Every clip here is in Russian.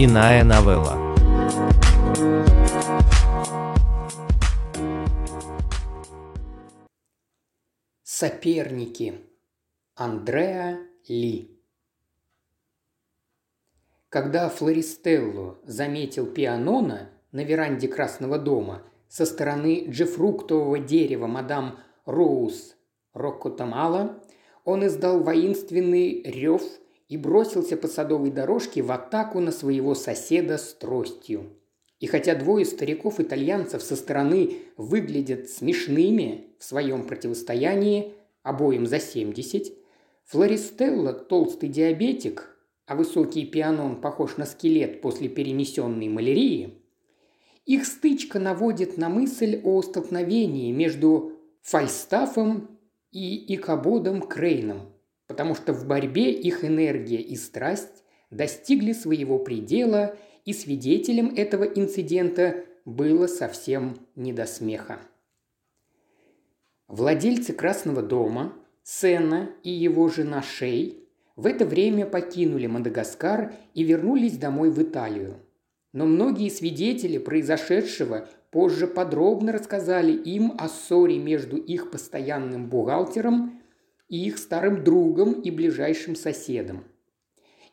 Иная новелла. Соперники. Андреа Ли. Когда Флористелло заметил Пианона на веранде Красного дома со стороны джефруктового дерева мадам Роуз Роккотамала, он издал воинственный рев и бросился по садовой дорожке в атаку на своего соседа с тростью. И хотя двое стариков-итальянцев со стороны выглядят смешными в своем противостоянии, обоим за 70, Флористелла – толстый диабетик, а высокий пианон похож на скелет после перенесенной малярии, их стычка наводит на мысль о столкновении между Фальстафом и Икабодом Крейном, потому что в борьбе их энергия и страсть достигли своего предела – и свидетелем этого инцидента было совсем не до смеха. Владельцы Красного дома, Сена и его жена Шей в это время покинули Мадагаскар и вернулись домой в Италию. Но многие свидетели произошедшего позже подробно рассказали им о ссоре между их постоянным бухгалтером и их старым другом и ближайшим соседом –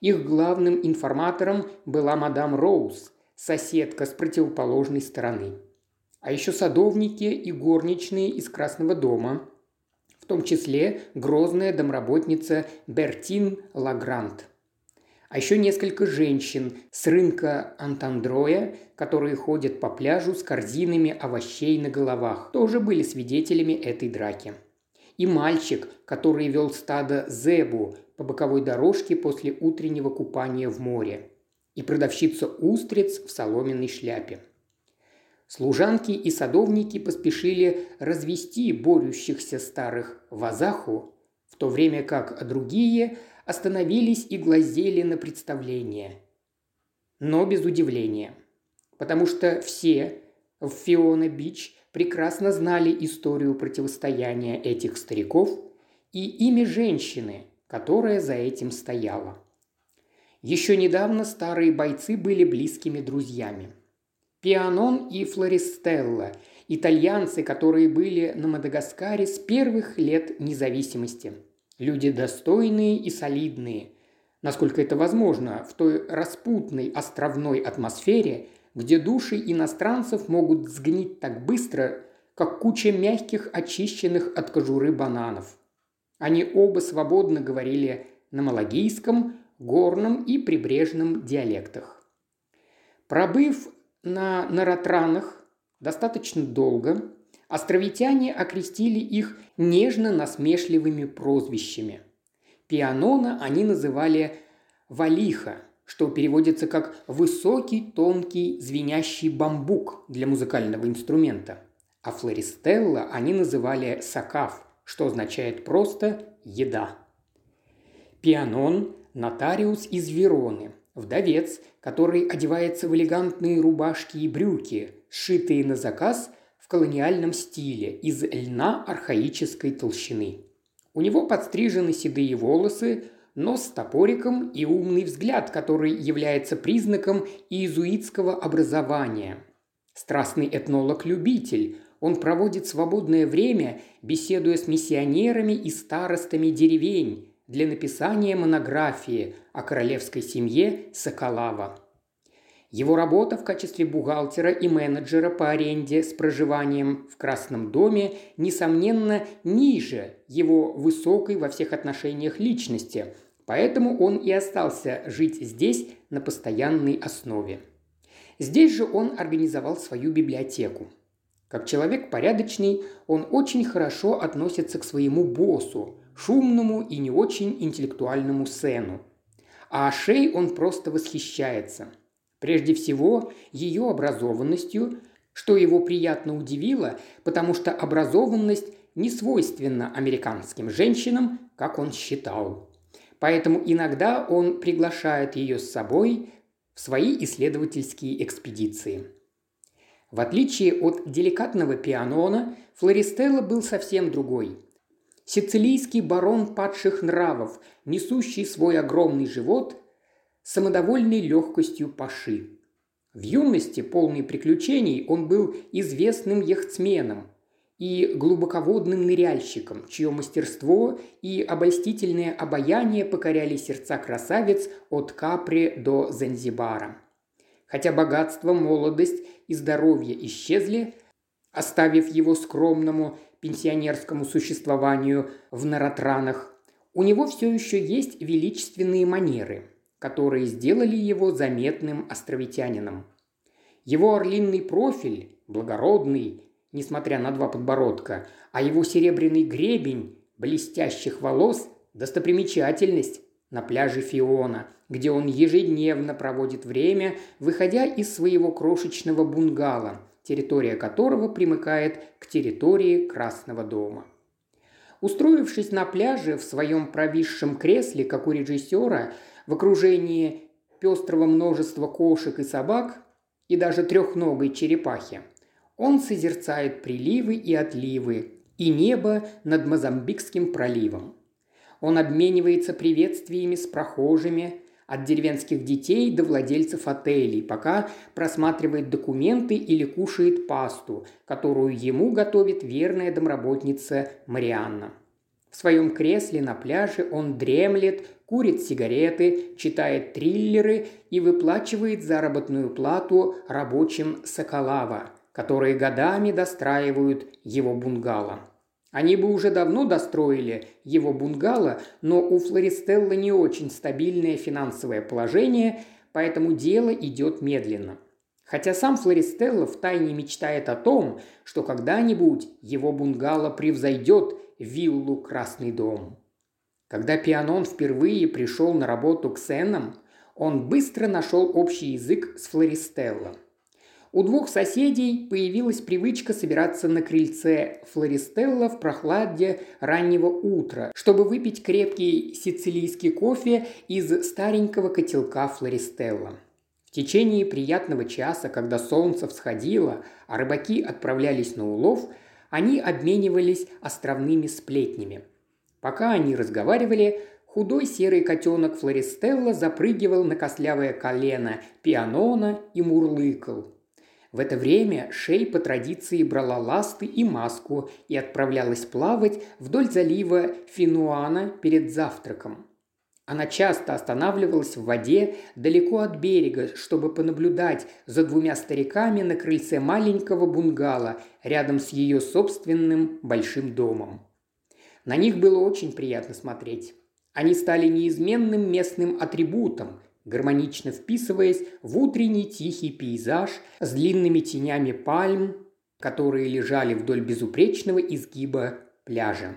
их главным информатором была мадам Роуз, соседка с противоположной стороны. А еще садовники и горничные из Красного дома, в том числе грозная домработница Бертин Лагрант. А еще несколько женщин с рынка Антандроя, которые ходят по пляжу с корзинами овощей на головах, тоже были свидетелями этой драки и мальчик, который вел стадо Зебу по боковой дорожке после утреннего купания в море, и продавщица устриц в соломенной шляпе. Служанки и садовники поспешили развести борющихся старых в Азаху, в то время как другие остановились и глазели на представление. Но без удивления. Потому что все в Фиона-Бич прекрасно знали историю противостояния этих стариков и имя женщины, которая за этим стояла. Еще недавно старые бойцы были близкими друзьями. Пианон и Флористелла – итальянцы, которые были на Мадагаскаре с первых лет независимости. Люди достойные и солидные, насколько это возможно, в той распутной островной атмосфере, где души иностранцев могут сгнить так быстро, как куча мягких, очищенных от кожуры бананов. Они оба свободно говорили на малагийском, горном и прибрежном диалектах. Пробыв на Наратранах достаточно долго, островитяне окрестили их нежно-насмешливыми прозвищами. Пианона они называли «валиха», что переводится как «высокий, тонкий, звенящий бамбук» для музыкального инструмента. А флористелла они называли «сакаф», что означает просто «еда». Пианон – нотариус из Вероны, вдовец, который одевается в элегантные рубашки и брюки, сшитые на заказ в колониальном стиле из льна архаической толщины. У него подстрижены седые волосы, нос с топориком и умный взгляд, который является признаком иезуитского образования. Страстный этнолог-любитель, он проводит свободное время, беседуя с миссионерами и старостами деревень для написания монографии о королевской семье Соколава. Его работа в качестве бухгалтера и менеджера по аренде с проживанием в Красном доме, несомненно, ниже его высокой во всех отношениях личности, Поэтому он и остался жить здесь на постоянной основе. Здесь же он организовал свою библиотеку. Как человек порядочный, он очень хорошо относится к своему боссу, шумному и не очень интеллектуальному Сену. А Шей он просто восхищается. Прежде всего, ее образованностью, что его приятно удивило, потому что образованность не свойственна американским женщинам, как он считал. Поэтому иногда он приглашает ее с собой в свои исследовательские экспедиции. В отличие от деликатного пианона, Флористелло был совсем другой. Сицилийский барон падших нравов, несущий свой огромный живот самодовольной легкостью паши. В юности, полный приключений, он был известным яхтсменом и глубоководным ныряльщиком, чье мастерство и обольстительное обаяние покоряли сердца красавиц от Капри до Занзибара. Хотя богатство, молодость и здоровье исчезли, оставив его скромному пенсионерскому существованию в Наратранах, у него все еще есть величественные манеры, которые сделали его заметным островитянином. Его орлиный профиль, благородный, несмотря на два подбородка, а его серебряный гребень блестящих волос – достопримечательность на пляже Фиона, где он ежедневно проводит время, выходя из своего крошечного бунгало, территория которого примыкает к территории Красного дома. Устроившись на пляже в своем провисшем кресле, как у режиссера, в окружении пестрого множества кошек и собак и даже трехногой черепахи, он созерцает приливы и отливы и небо над Мозамбикским проливом. Он обменивается приветствиями с прохожими, от деревенских детей до владельцев отелей, пока просматривает документы или кушает пасту, которую ему готовит верная домработница Марианна. В своем кресле на пляже он дремлет, курит сигареты, читает триллеры и выплачивает заработную плату рабочим Соколава, которые годами достраивают его бунгало. Они бы уже давно достроили его бунгало, но у Флористелла не очень стабильное финансовое положение, поэтому дело идет медленно. Хотя сам Флористелло втайне мечтает о том, что когда-нибудь его бунгало превзойдет виллу «Красный дом». Когда Пианон впервые пришел на работу к Сеннам, он быстро нашел общий язык с Флористелло – у двух соседей появилась привычка собираться на крыльце Флористелла в прохладе раннего утра, чтобы выпить крепкий сицилийский кофе из старенького котелка Флористелла. В течение приятного часа, когда солнце всходило, а рыбаки отправлялись на улов, они обменивались островными сплетнями. Пока они разговаривали, худой серый котенок Флористелла запрыгивал на кослявое колено пианона и мурлыкал – в это время Шей по традиции брала ласты и маску и отправлялась плавать вдоль залива Финуана перед завтраком. Она часто останавливалась в воде далеко от берега, чтобы понаблюдать за двумя стариками на крыльце маленького бунгала рядом с ее собственным большим домом. На них было очень приятно смотреть. Они стали неизменным местным атрибутом, гармонично вписываясь в утренний тихий пейзаж с длинными тенями пальм, которые лежали вдоль безупречного изгиба пляжа.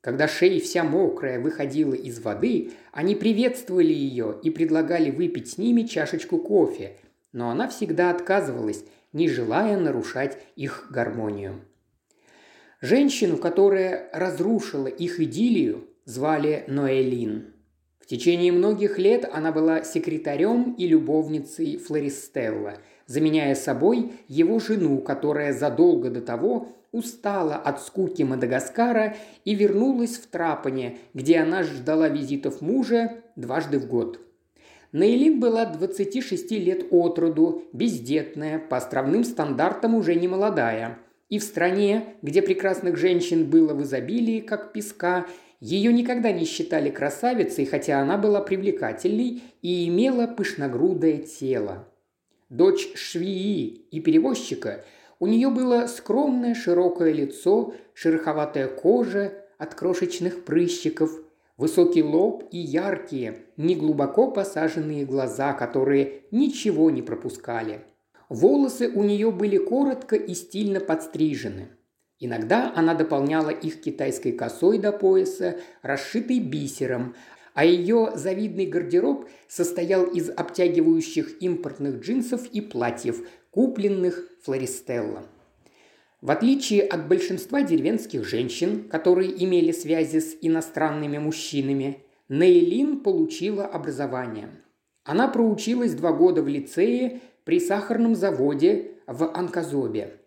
Когда Шей вся мокрая выходила из воды, они приветствовали ее и предлагали выпить с ними чашечку кофе, но она всегда отказывалась, не желая нарушать их гармонию. Женщину, которая разрушила их идиллию, звали Ноэлин течение многих лет она была секретарем и любовницей Флористелла, заменяя собой его жену, которая задолго до того устала от скуки Мадагаскара и вернулась в Трапане, где она ждала визитов мужа дважды в год. Нейлин была 26 лет от роду, бездетная, по островным стандартам уже не молодая. И в стране, где прекрасных женщин было в изобилии, как песка, ее никогда не считали красавицей, хотя она была привлекательной и имела пышногрудое тело. Дочь швеи и перевозчика, у нее было скромное широкое лицо, шероховатая кожа от крошечных прыщиков, высокий лоб и яркие, неглубоко посаженные глаза, которые ничего не пропускали. Волосы у нее были коротко и стильно подстрижены – Иногда она дополняла их китайской косой до пояса, расшитой бисером, а ее завидный гардероб состоял из обтягивающих импортных джинсов и платьев, купленных Флористелло. В отличие от большинства деревенских женщин, которые имели связи с иностранными мужчинами, Нейлин получила образование. Она проучилась два года в лицее при сахарном заводе в Анказобе –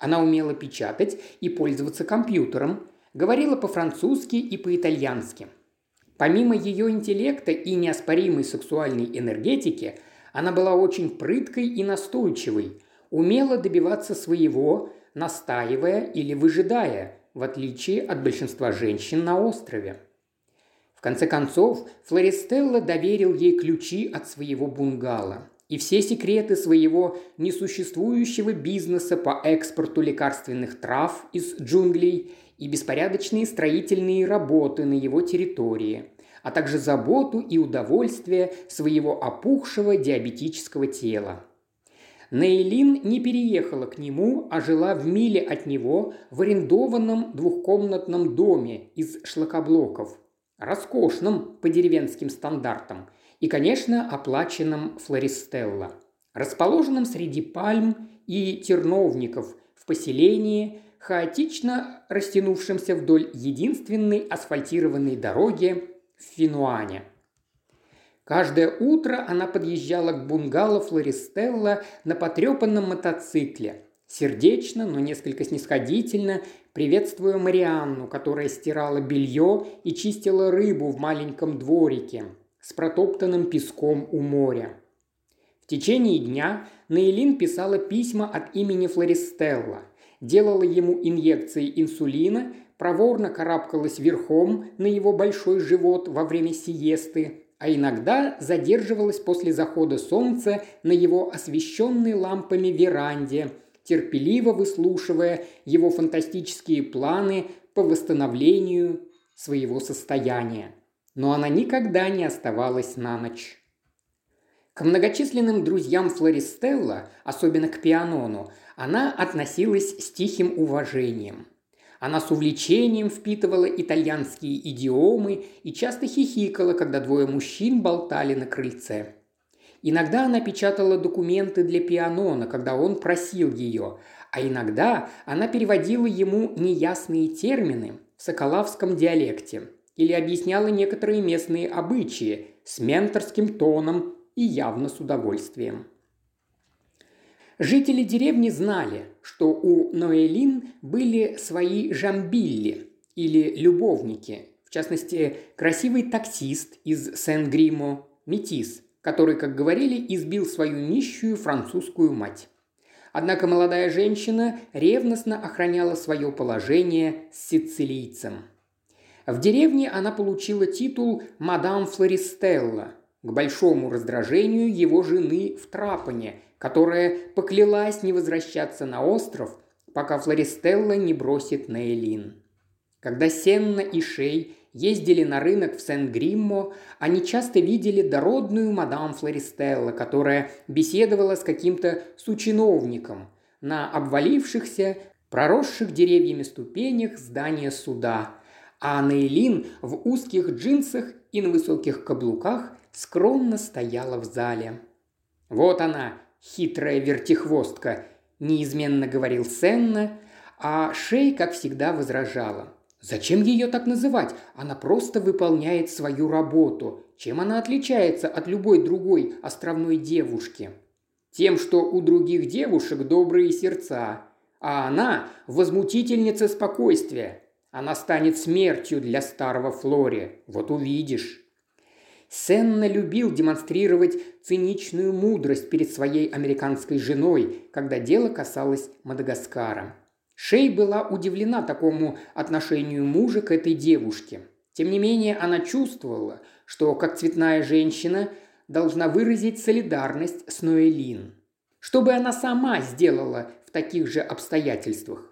она умела печатать и пользоваться компьютером, говорила по-французски и по-итальянски. Помимо ее интеллекта и неоспоримой сексуальной энергетики, она была очень прыткой и настойчивой, умела добиваться своего, настаивая или выжидая, в отличие от большинства женщин на острове. В конце концов, Флористелла доверил ей ключи от своего бунгало и все секреты своего несуществующего бизнеса по экспорту лекарственных трав из джунглей и беспорядочные строительные работы на его территории, а также заботу и удовольствие своего опухшего диабетического тела. Нейлин не переехала к нему, а жила в миле от него в арендованном двухкомнатном доме из шлакоблоков, роскошном по деревенским стандартам – и, конечно, оплаченном Флористелла, расположенном среди пальм и терновников в поселении, хаотично растянувшемся вдоль единственной асфальтированной дороги в Финуане. Каждое утро она подъезжала к бунгало Флористелла на потрепанном мотоцикле, сердечно, но несколько снисходительно, приветствуя Марианну, которая стирала белье и чистила рыбу в маленьком дворике, с протоптанным песком у моря. В течение дня Нейлин писала письма от имени Флористелла, делала ему инъекции инсулина, проворно карабкалась верхом на его большой живот во время сиесты, а иногда задерживалась после захода солнца на его освещенной лампами веранде, терпеливо выслушивая его фантастические планы по восстановлению своего состояния но она никогда не оставалась на ночь. К многочисленным друзьям Флористелла, особенно к Пианону, она относилась с тихим уважением. Она с увлечением впитывала итальянские идиомы и часто хихикала, когда двое мужчин болтали на крыльце. Иногда она печатала документы для Пианона, когда он просил ее, а иногда она переводила ему неясные термины в соколавском диалекте – или объясняла некоторые местные обычаи с менторским тоном и явно с удовольствием. Жители деревни знали, что у Ноэлин были свои жамбилли или любовники, в частности, красивый таксист из Сен-Гримо, метис, который, как говорили, избил свою нищую французскую мать. Однако молодая женщина ревностно охраняла свое положение с сицилийцем – в деревне она получила титул «Мадам Флористелла», к большому раздражению его жены в Трапане, которая поклялась не возвращаться на остров, пока Флористелла не бросит Нейлин. Когда Сенна и Шей ездили на рынок в Сен-Гриммо, они часто видели дородную мадам Флористелла, которая беседовала с каким-то сучиновником на обвалившихся, проросших деревьями ступенях здания суда, а Нейлин в узких джинсах и на высоких каблуках скромно стояла в зале. «Вот она, хитрая вертихвостка», – неизменно говорил Сенна, а Шей, как всегда, возражала. «Зачем ее так называть? Она просто выполняет свою работу. Чем она отличается от любой другой островной девушки?» «Тем, что у других девушек добрые сердца, а она – возмутительница спокойствия. Она станет смертью для старого Флори. Вот увидишь». Сенна любил демонстрировать циничную мудрость перед своей американской женой, когда дело касалось Мадагаскара. Шей была удивлена такому отношению мужа к этой девушке. Тем не менее, она чувствовала, что, как цветная женщина, должна выразить солидарность с Ноэлин. Что бы она сама сделала в таких же обстоятельствах?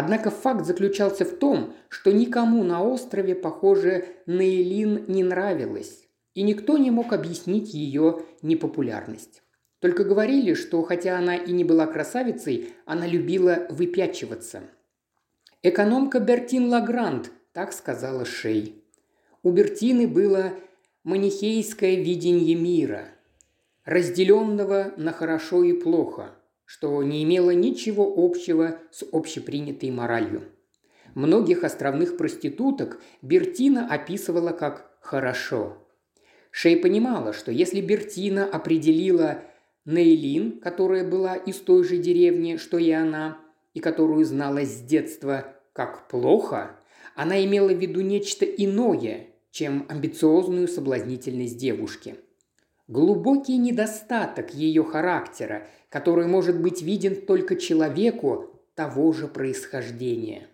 Однако факт заключался в том, что никому на острове, похоже, Нейлин не нравилась, и никто не мог объяснить ее непопулярность. Только говорили, что хотя она и не была красавицей, она любила выпячиваться. «Экономка Бертин Лагрант», – так сказала Шей. У Бертины было манихейское видение мира, разделенного на хорошо и плохо – что не имело ничего общего с общепринятой моралью. Многих островных проституток Бертина описывала как «хорошо». Шей понимала, что если Бертина определила Нейлин, которая была из той же деревни, что и она, и которую знала с детства как «плохо», она имела в виду нечто иное, чем амбициозную соблазнительность девушки. Глубокий недостаток ее характера, который может быть виден только человеку того же происхождения.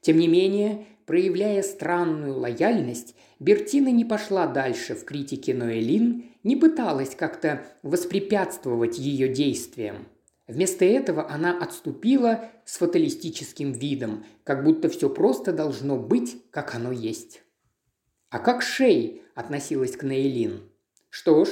Тем не менее, проявляя странную лояльность, Бертина не пошла дальше в критике Ноэлин, не пыталась как-то воспрепятствовать ее действиям. Вместо этого она отступила с фаталистическим видом, как будто все просто должно быть, как оно есть. А как Шей относилась к Нейлин? Что ж,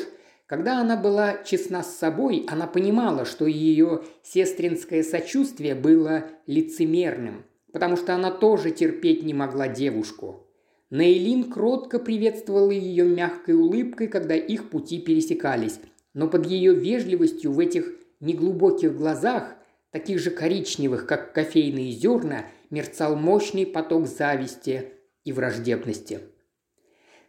когда она была честна с собой, она понимала, что ее сестринское сочувствие было лицемерным, потому что она тоже терпеть не могла девушку. Нейлин кротко приветствовала ее мягкой улыбкой, когда их пути пересекались, но под ее вежливостью в этих неглубоких глазах, таких же коричневых, как кофейные зерна, мерцал мощный поток зависти и враждебности –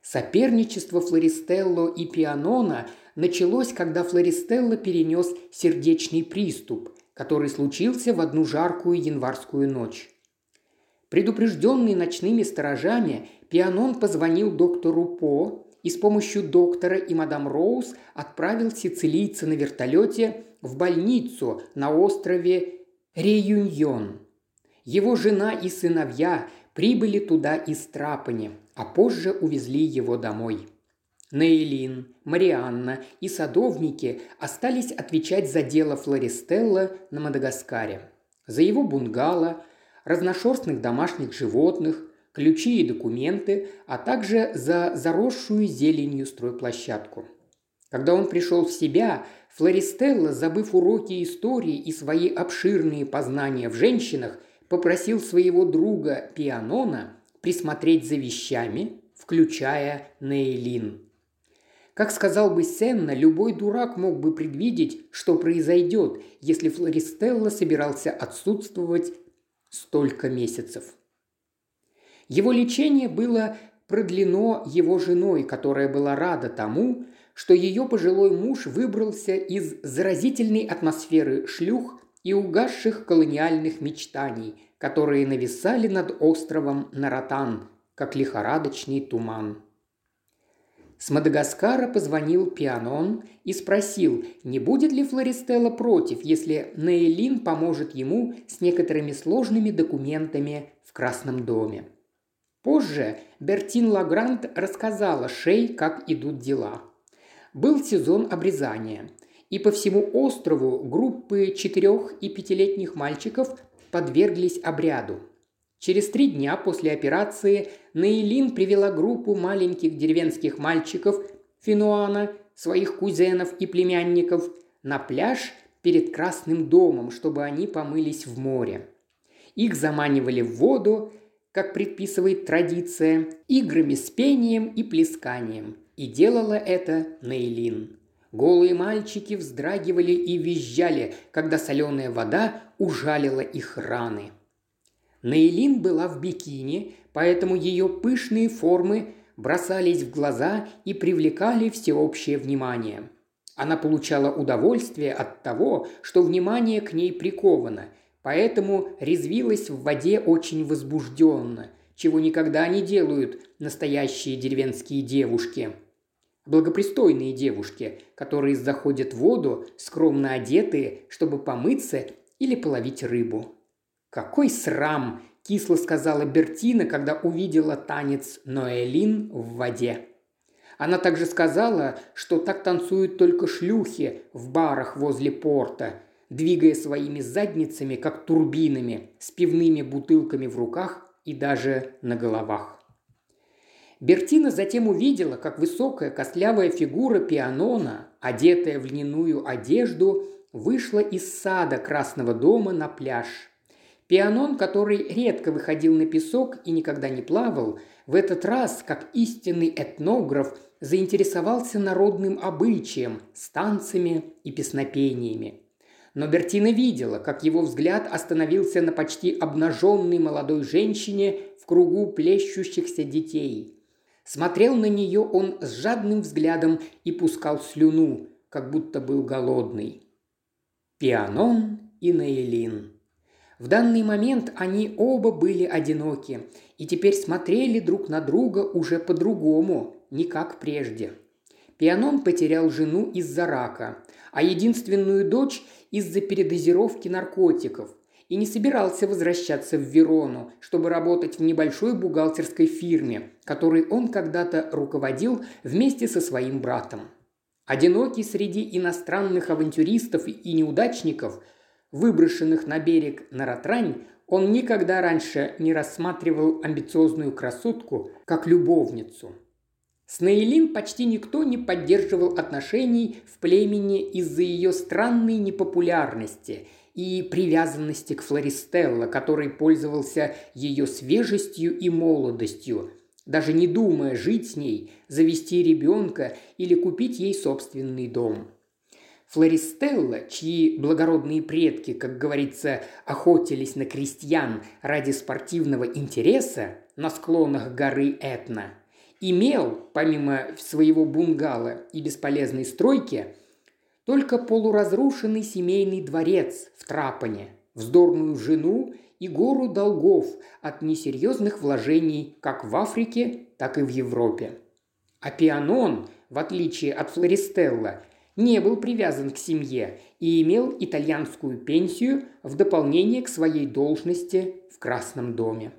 Соперничество Флористелло и Пианона началось, когда Флористелло перенес сердечный приступ, который случился в одну жаркую январскую ночь. Предупрежденный ночными сторожами, Пианон позвонил доктору По и с помощью доктора и мадам Роуз отправил сицилийца на вертолете в больницу на острове Реюньон. Его жена и сыновья прибыли туда из Трапани – а позже увезли его домой. Нейлин, Марианна и садовники остались отвечать за дело Флористелла на Мадагаскаре. За его бунгало, разношерстных домашних животных, ключи и документы, а также за заросшую зеленью стройплощадку. Когда он пришел в себя, Флористелла, забыв уроки истории и свои обширные познания в женщинах, попросил своего друга Пианона присмотреть за вещами, включая Нейлин. Как сказал бы Сенна, любой дурак мог бы предвидеть, что произойдет, если Флористелла собирался отсутствовать столько месяцев. Его лечение было продлено его женой, которая была рада тому, что ее пожилой муж выбрался из заразительной атмосферы шлюх и угасших колониальных мечтаний, которые нависали над островом Наратан, как лихорадочный туман. С Мадагаскара позвонил Пианон и спросил, не будет ли Флористелла против, если Нейлин поможет ему с некоторыми сложными документами в Красном доме. Позже Бертин Лагрант рассказала Шей, как идут дела. Был сезон обрезания, и по всему острову группы четырех- и пятилетних мальчиков подверглись обряду. Через три дня после операции Нейлин привела группу маленьких деревенских мальчиков Финуана, своих кузенов и племянников, на пляж перед Красным домом, чтобы они помылись в море. Их заманивали в воду, как предписывает традиция, играми с пением и плесканием. И делала это Нейлин. Голые мальчики вздрагивали и визжали, когда соленая вода ужалила их раны. Нейлин была в бикини, поэтому ее пышные формы бросались в глаза и привлекали всеобщее внимание. Она получала удовольствие от того, что внимание к ней приковано, поэтому резвилась в воде очень возбужденно, чего никогда не делают настоящие деревенские девушки – благопристойные девушки, которые заходят в воду, скромно одетые, чтобы помыться или половить рыбу. «Какой срам!» – кисло сказала Бертина, когда увидела танец Ноэлин в воде. Она также сказала, что так танцуют только шлюхи в барах возле порта, двигая своими задницами, как турбинами, с пивными бутылками в руках и даже на головах. Бертина затем увидела, как высокая костлявая фигура пианона, одетая в льняную одежду, вышла из сада Красного дома на пляж. Пианон, который редко выходил на песок и никогда не плавал, в этот раз, как истинный этнограф, заинтересовался народным обычаем, станцами и песнопениями. Но Бертина видела, как его взгляд остановился на почти обнаженной молодой женщине в кругу плещущихся детей. Смотрел на нее он с жадным взглядом и пускал слюну, как будто был голодный. Пианон и Наилин. В данный момент они оба были одиноки и теперь смотрели друг на друга уже по-другому, не как прежде. Пианон потерял жену из-за рака, а единственную дочь из-за передозировки наркотиков и не собирался возвращаться в Верону, чтобы работать в небольшой бухгалтерской фирме, которой он когда-то руководил вместе со своим братом. Одинокий среди иностранных авантюристов и неудачников – выброшенных на берег на Ратрань, он никогда раньше не рассматривал амбициозную красотку как любовницу. С Нейлин почти никто не поддерживал отношений в племени из-за ее странной непопулярности и привязанности к Флористелло, который пользовался ее свежестью и молодостью, даже не думая жить с ней, завести ребенка или купить ей собственный дом – Флористелла, чьи благородные предки, как говорится, охотились на крестьян ради спортивного интереса на склонах горы Этна, имел, помимо своего бунгало и бесполезной стройки, только полуразрушенный семейный дворец в Трапане, вздорную жену и гору долгов от несерьезных вложений как в Африке, так и в Европе. А Пианон, в отличие от Флористелла, не был привязан к семье и имел итальянскую пенсию в дополнение к своей должности в Красном доме.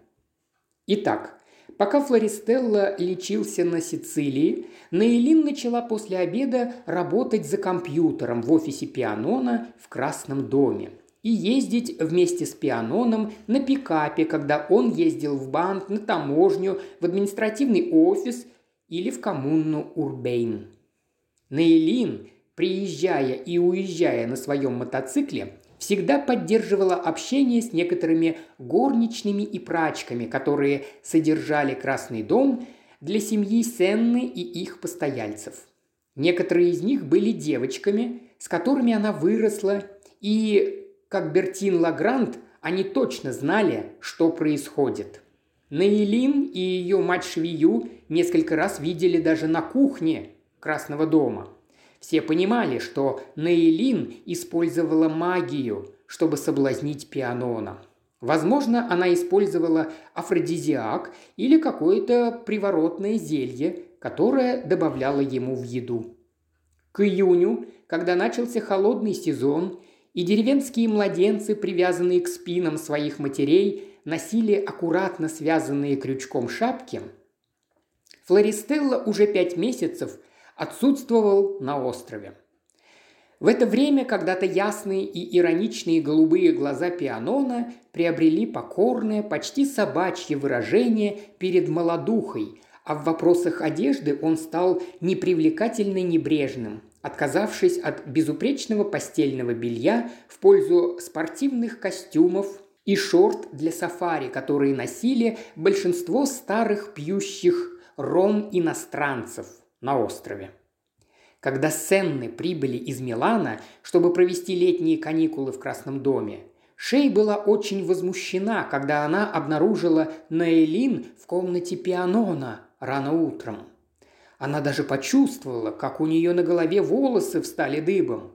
Итак, пока Флористелла лечился на Сицилии, Нейлин начала после обеда работать за компьютером в офисе Пианона в Красном доме и ездить вместе с Пианоном на пикапе, когда он ездил в банк, на таможню, в административный офис или в коммуну Урбейн. Нейлин приезжая и уезжая на своем мотоцикле, всегда поддерживала общение с некоторыми горничными и прачками, которые содержали Красный дом для семьи Сенны и их постояльцев. Некоторые из них были девочками, с которыми она выросла, и, как Бертин Лагрант, они точно знали, что происходит. Наилин и ее мать Швию несколько раз видели даже на кухне Красного дома – все понимали, что Нейлин использовала магию, чтобы соблазнить Пианона. Возможно, она использовала афродизиак или какое-то приворотное зелье, которое добавляло ему в еду. К июню, когда начался холодный сезон, и деревенские младенцы, привязанные к спинам своих матерей, носили аккуратно связанные крючком шапки, Флористелла уже пять месяцев отсутствовал на острове. В это время когда-то ясные и ироничные голубые глаза Пианона приобрели покорное, почти собачье выражение перед молодухой, а в вопросах одежды он стал непривлекательно небрежным, отказавшись от безупречного постельного белья в пользу спортивных костюмов и шорт для сафари, которые носили большинство старых пьющих ром иностранцев – на острове. Когда Сенны прибыли из Милана, чтобы провести летние каникулы в Красном доме, Шей была очень возмущена, когда она обнаружила Наэлин в комнате пианона рано утром. Она даже почувствовала, как у нее на голове волосы встали дыбом.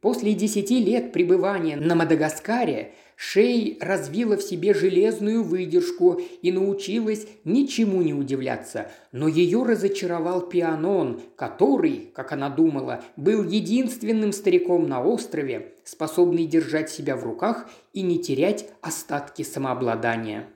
После десяти лет пребывания на Мадагаскаре Шей развила в себе железную выдержку и научилась ничему не удивляться, но ее разочаровал Пианон, который, как она думала, был единственным стариком на острове, способный держать себя в руках и не терять остатки самообладания.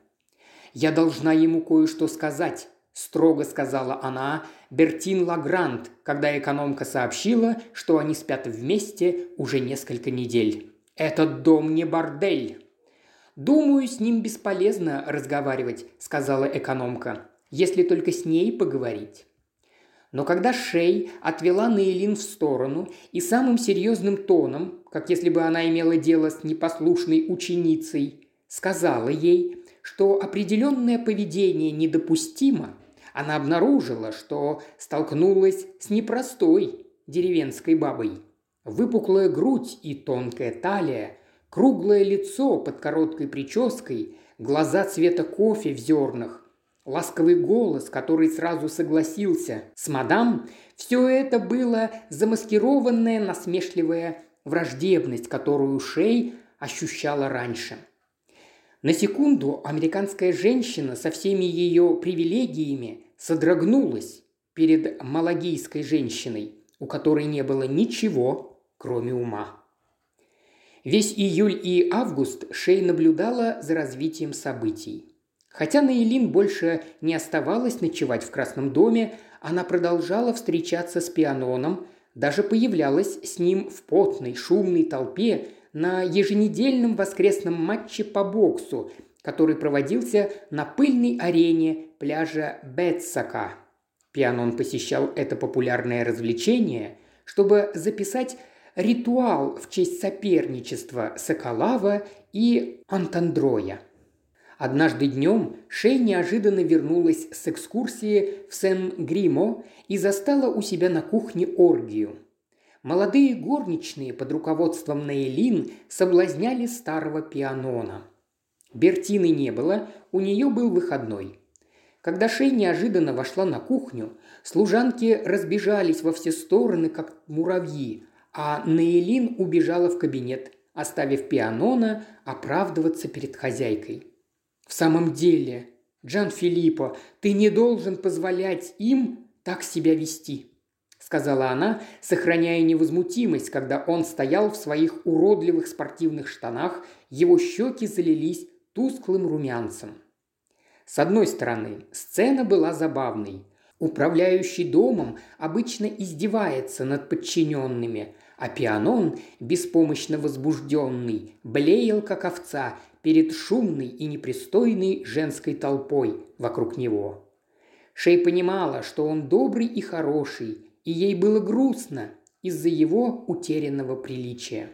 «Я должна ему кое-что сказать», – строго сказала она Бертин Лагрант, когда экономка сообщила, что они спят вместе уже несколько недель. «Этот дом не бордель». «Думаю, с ним бесполезно разговаривать», – сказала экономка, – «если только с ней поговорить». Но когда Шей отвела Нейлин в сторону и самым серьезным тоном, как если бы она имела дело с непослушной ученицей, сказала ей, что определенное поведение недопустимо, она обнаружила, что столкнулась с непростой деревенской бабой – Выпуклая грудь и тонкая талия, круглое лицо под короткой прической, глаза цвета кофе в зернах, ласковый голос, который сразу согласился с мадам, все это было замаскированная насмешливая враждебность, которую Шей ощущала раньше. На секунду американская женщина со всеми ее привилегиями содрогнулась перед малагийской женщиной, у которой не было ничего, кроме ума. Весь июль и август Шей наблюдала за развитием событий. Хотя Наилин больше не оставалась ночевать в Красном доме, она продолжала встречаться с Пианоном, даже появлялась с ним в потной, шумной толпе на еженедельном воскресном матче по боксу, который проводился на пыльной арене пляжа Бетсака. Пианон посещал это популярное развлечение, чтобы записать ритуал в честь соперничества Соколава и Антандроя. Однажды днем Шей неожиданно вернулась с экскурсии в Сен-Гримо и застала у себя на кухне оргию. Молодые горничные под руководством Нейлин соблазняли старого пианона. Бертины не было, у нее был выходной. Когда Шей неожиданно вошла на кухню, служанки разбежались во все стороны, как муравьи, а Нейлин убежала в кабинет, оставив пианона оправдываться перед хозяйкой. «В самом деле, Джан Филиппо, ты не должен позволять им так себя вести», – сказала она, сохраняя невозмутимость, когда он стоял в своих уродливых спортивных штанах, его щеки залились тусклым румянцем. С одной стороны, сцена была забавной. Управляющий домом обычно издевается над подчиненными, а Пианон, беспомощно возбужденный, блеял, как овца, перед шумной и непристойной женской толпой вокруг него. Шей понимала, что он добрый и хороший, и ей было грустно из-за его утерянного приличия.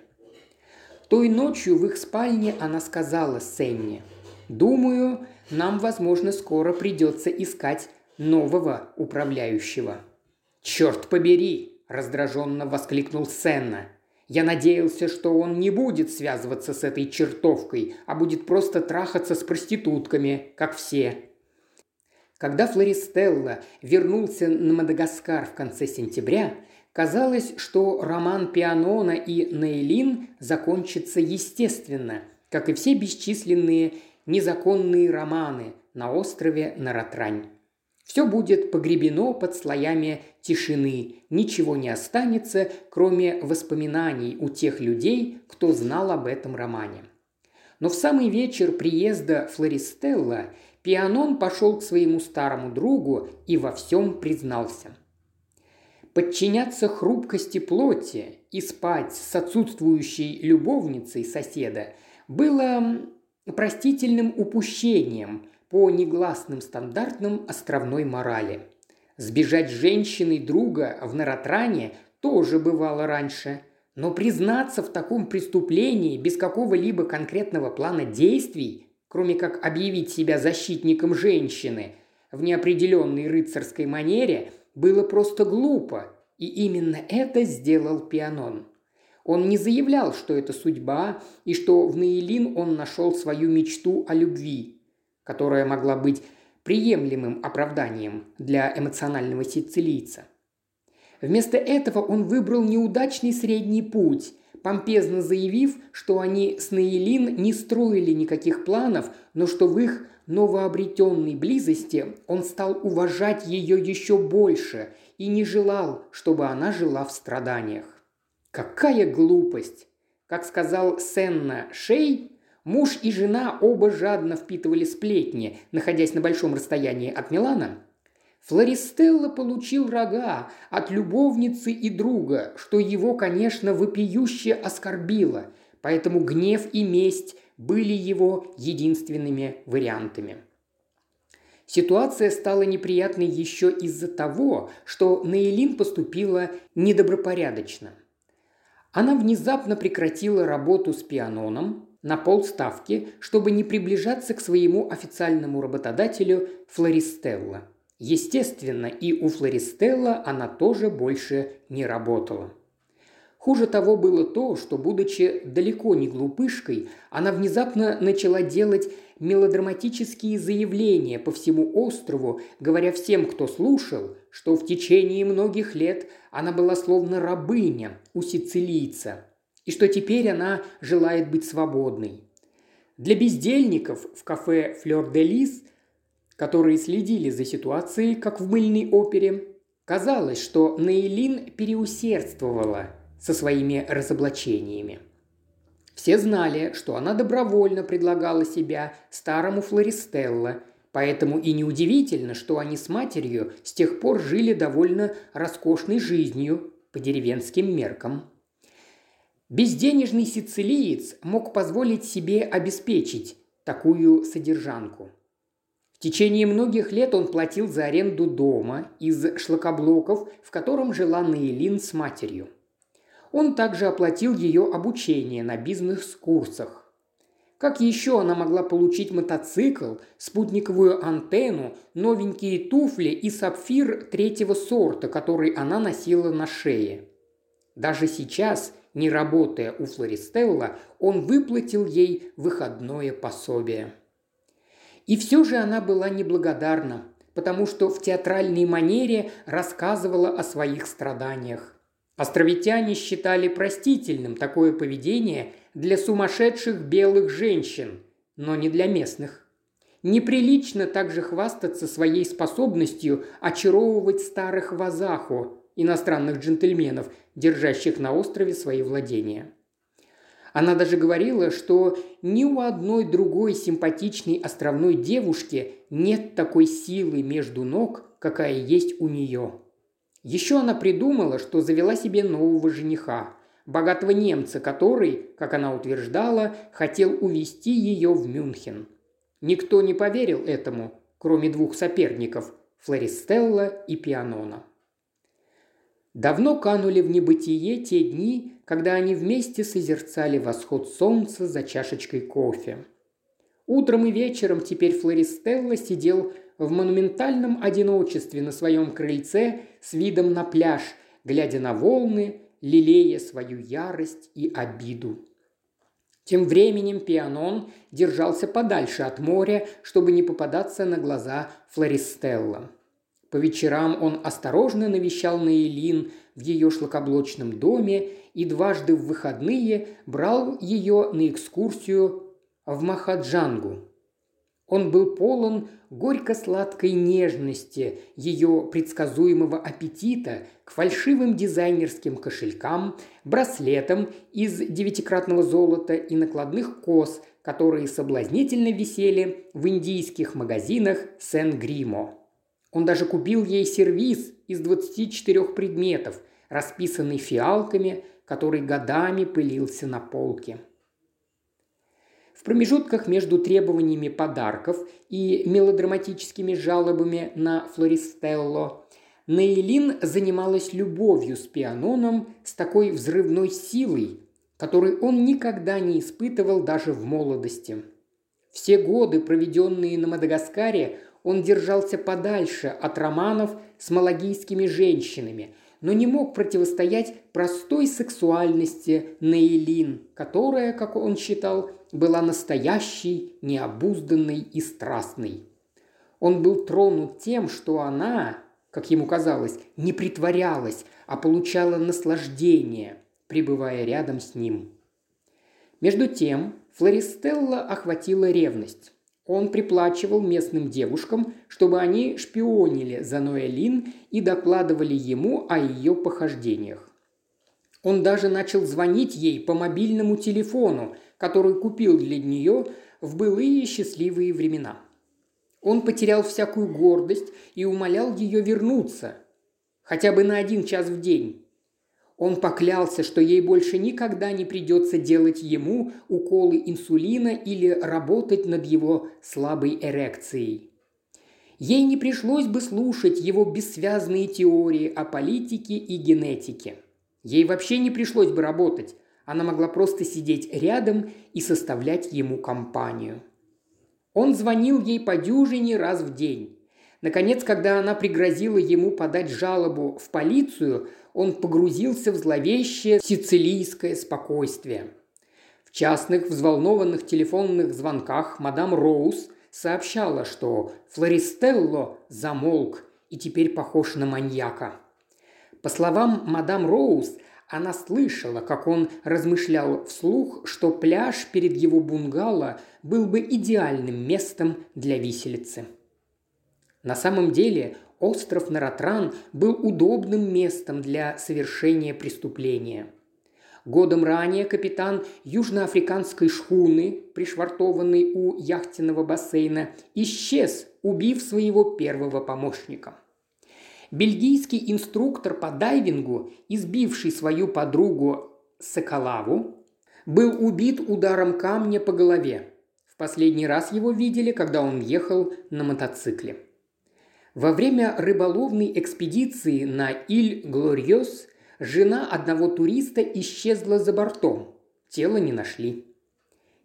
Той ночью в их спальне она сказала Сенне, «Думаю, нам, возможно, скоро придется искать нового управляющего». «Черт побери!» – раздраженно воскликнул Сенна. «Я надеялся, что он не будет связываться с этой чертовкой, а будет просто трахаться с проститутками, как все». Когда Флористелла вернулся на Мадагаскар в конце сентября, казалось, что роман Пианона и Нейлин закончится естественно, как и все бесчисленные незаконные романы на острове Наратрань. Все будет погребено под слоями тишины, ничего не останется, кроме воспоминаний у тех людей, кто знал об этом романе. Но в самый вечер приезда Флористелла Пианон пошел к своему старому другу и во всем признался. Подчиняться хрупкости плоти и спать с отсутствующей любовницей соседа было простительным упущением, по негласным стандартным островной морали. Сбежать с женщиной друга в Наратране тоже бывало раньше, но признаться в таком преступлении без какого-либо конкретного плана действий, кроме как объявить себя защитником женщины в неопределенной рыцарской манере, было просто глупо, и именно это сделал Пианон. Он не заявлял, что это судьба, и что в Наилин он нашел свою мечту о любви которая могла быть приемлемым оправданием для эмоционального сицилийца. Вместо этого он выбрал неудачный средний путь, помпезно заявив, что они с Наилин не строили никаких планов, но что в их новообретенной близости он стал уважать ее еще больше и не желал, чтобы она жила в страданиях. Какая глупость! Как сказал Сенна Шей, Муж и жена оба жадно впитывали сплетни, находясь на большом расстоянии от Милана. Флористелло получил рога от любовницы и друга, что его, конечно, вопиюще оскорбило, поэтому гнев и месть были его единственными вариантами. Ситуация стала неприятной еще из-за того, что Нейлин поступила недобропорядочно. Она внезапно прекратила работу с пианоном, на полставки, чтобы не приближаться к своему официальному работодателю Флористелла. Естественно, и у Флористелла она тоже больше не работала. Хуже того было то, что, будучи далеко не глупышкой, она внезапно начала делать мелодраматические заявления по всему острову, говоря всем, кто слушал, что в течение многих лет она была словно рабыня у сицилийца, и что теперь она желает быть свободной. Для бездельников в кафе «Флёр де Лис», которые следили за ситуацией, как в мыльной опере, казалось, что Нейлин переусердствовала со своими разоблачениями. Все знали, что она добровольно предлагала себя старому Флористелло, поэтому и неудивительно, что они с матерью с тех пор жили довольно роскошной жизнью по деревенским меркам. Безденежный сицилиец мог позволить себе обеспечить такую содержанку. Течение многих лет он платил за аренду дома из шлакоблоков, в котором жила Наилин с матерью. Он также оплатил ее обучение на бизнес-курсах. Как еще она могла получить мотоцикл, спутниковую антенну, новенькие туфли и сапфир третьего сорта, который она носила на шее? Даже сейчас – не работая у Флористелла, он выплатил ей выходное пособие. И все же она была неблагодарна, потому что в театральной манере рассказывала о своих страданиях. Островитяне считали простительным такое поведение для сумасшедших белых женщин, но не для местных. Неприлично также хвастаться своей способностью очаровывать старых вазаху, иностранных джентльменов, держащих на острове свои владения. Она даже говорила, что ни у одной другой симпатичной островной девушки нет такой силы между ног, какая есть у нее. Еще она придумала, что завела себе нового жениха, богатого немца, который, как она утверждала, хотел увезти ее в Мюнхен. Никто не поверил этому, кроме двух соперников – Флористелла и Пианона. Давно канули в небытие те дни, когда они вместе созерцали восход солнца за чашечкой кофе. Утром и вечером теперь Флористелла сидел в монументальном одиночестве на своем крыльце с видом на пляж, глядя на волны, лелея свою ярость и обиду. Тем временем Пианон держался подальше от моря, чтобы не попадаться на глаза Флористелла. По вечерам он осторожно навещал Наилин в ее шлакоблочном доме и дважды в выходные брал ее на экскурсию в Махаджангу. Он был полон горько-сладкой нежности, ее предсказуемого аппетита к фальшивым дизайнерским кошелькам, браслетам из девятикратного золота и накладных кос, которые соблазнительно висели в индийских магазинах Сен-Гримо. Он даже купил ей сервиз из 24 предметов, расписанный фиалками, который годами пылился на полке. В промежутках между требованиями подарков и мелодраматическими жалобами на Флористелло Нейлин занималась любовью с пианоном с такой взрывной силой, которой он никогда не испытывал даже в молодости. Все годы, проведенные на Мадагаскаре, он держался подальше от романов с малагийскими женщинами, но не мог противостоять простой сексуальности Нейлин, которая, как он считал, была настоящей, необузданной и страстной. Он был тронут тем, что она, как ему казалось, не притворялась, а получала наслаждение, пребывая рядом с ним. Между тем Флористелла охватила ревность. Он приплачивал местным девушкам, чтобы они шпионили за Ноэлин и докладывали ему о ее похождениях. Он даже начал звонить ей по мобильному телефону, который купил для нее в былые счастливые времена. Он потерял всякую гордость и умолял ее вернуться, хотя бы на один час в день. Он поклялся, что ей больше никогда не придется делать ему уколы инсулина или работать над его слабой эрекцией. Ей не пришлось бы слушать его бессвязные теории о политике и генетике. Ей вообще не пришлось бы работать. Она могла просто сидеть рядом и составлять ему компанию. Он звонил ей по дюжине раз в день. Наконец, когда она пригрозила ему подать жалобу в полицию, он погрузился в зловещее сицилийское спокойствие. В частных взволнованных телефонных звонках мадам Роуз сообщала, что Флористелло замолк и теперь похож на маньяка. По словам мадам Роуз, Она слышала, как он размышлял вслух, что пляж перед его бунгало был бы идеальным местом для виселицы. На самом деле остров Наратран был удобным местом для совершения преступления. Годом ранее капитан южноафриканской шхуны, пришвартованный у яхтенного бассейна, исчез, убив своего первого помощника. Бельгийский инструктор по дайвингу, избивший свою подругу Соколаву, был убит ударом камня по голове. В последний раз его видели, когда он ехал на мотоцикле. Во время рыболовной экспедиции на Иль-Глориос жена одного туриста исчезла за бортом. Тело не нашли.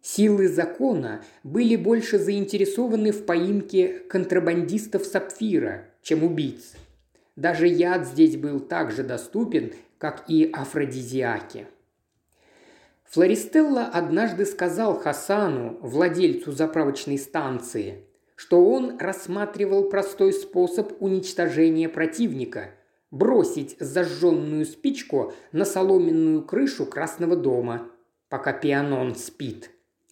Силы закона были больше заинтересованы в поимке контрабандистов сапфира, чем убийц. Даже яд здесь был так же доступен, как и афродизиаки. Флористелла однажды сказал Хасану, владельцу заправочной станции, что он рассматривал простой способ уничтожения противника – бросить зажженную спичку на соломенную крышу Красного дома, пока пианон спит.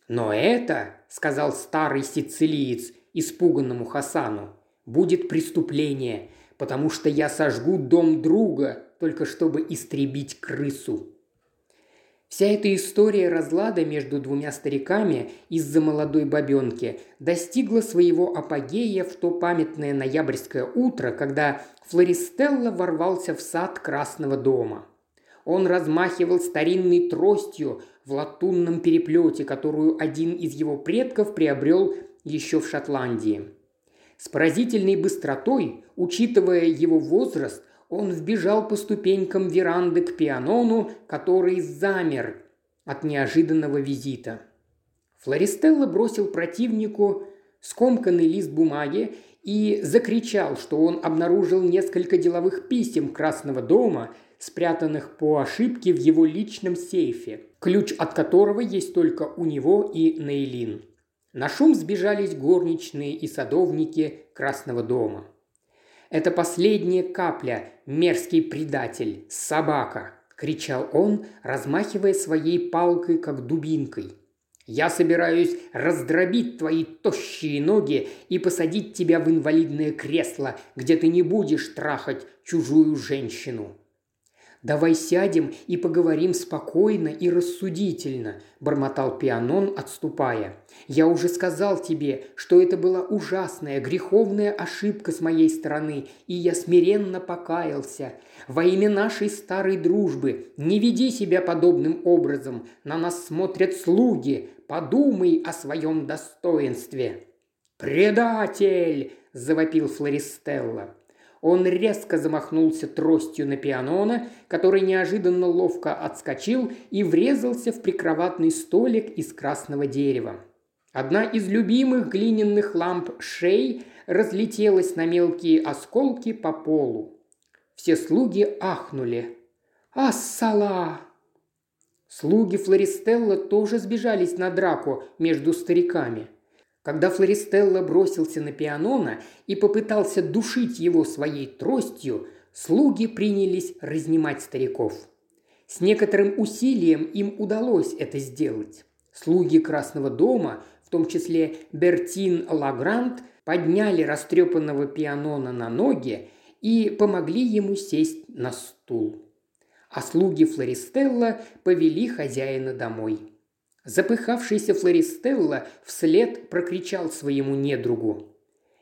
«Но это, – сказал старый сицилиец испуганному Хасану, – будет преступление, потому что я сожгу дом друга, только чтобы истребить крысу. Вся эта история разлада между двумя стариками из-за молодой бабенки достигла своего апогея в то памятное ноябрьское утро, когда Флористелла ворвался в сад Красного дома. Он размахивал старинной тростью в латунном переплете, которую один из его предков приобрел еще в Шотландии. С поразительной быстротой, учитывая его возраст, он вбежал по ступенькам веранды к пианону, который замер от неожиданного визита. Флористелло бросил противнику скомканный лист бумаги и закричал, что он обнаружил несколько деловых писем Красного дома, спрятанных по ошибке в его личном сейфе, ключ от которого есть только у него и Нейлин. На шум сбежались горничные и садовники Красного дома – это последняя капля, мерзкий предатель, собака!» – кричал он, размахивая своей палкой, как дубинкой. «Я собираюсь раздробить твои тощие ноги и посадить тебя в инвалидное кресло, где ты не будешь трахать чужую женщину. «Давай сядем и поговорим спокойно и рассудительно», – бормотал Пианон, отступая. «Я уже сказал тебе, что это была ужасная, греховная ошибка с моей стороны, и я смиренно покаялся. Во имя нашей старой дружбы не веди себя подобным образом. На нас смотрят слуги. Подумай о своем достоинстве». «Предатель!» – завопил Флористелла. Он резко замахнулся тростью на пианоно, который неожиданно ловко отскочил и врезался в прикроватный столик из красного дерева. Одна из любимых глиняных ламп шей разлетелась на мелкие осколки по полу. Все слуги ахнули. «Ассала!» Слуги Флористелла тоже сбежались на драку между стариками – когда Флористелла бросился на пианоно и попытался душить его своей тростью, слуги принялись разнимать стариков. С некоторым усилием им удалось это сделать. Слуги Красного дома, в том числе Бертин Лагрант, подняли растрепанного пианона на ноги и помогли ему сесть на стул. А слуги Флористелла повели хозяина домой. Запыхавшийся Флористелла вслед прокричал своему недругу.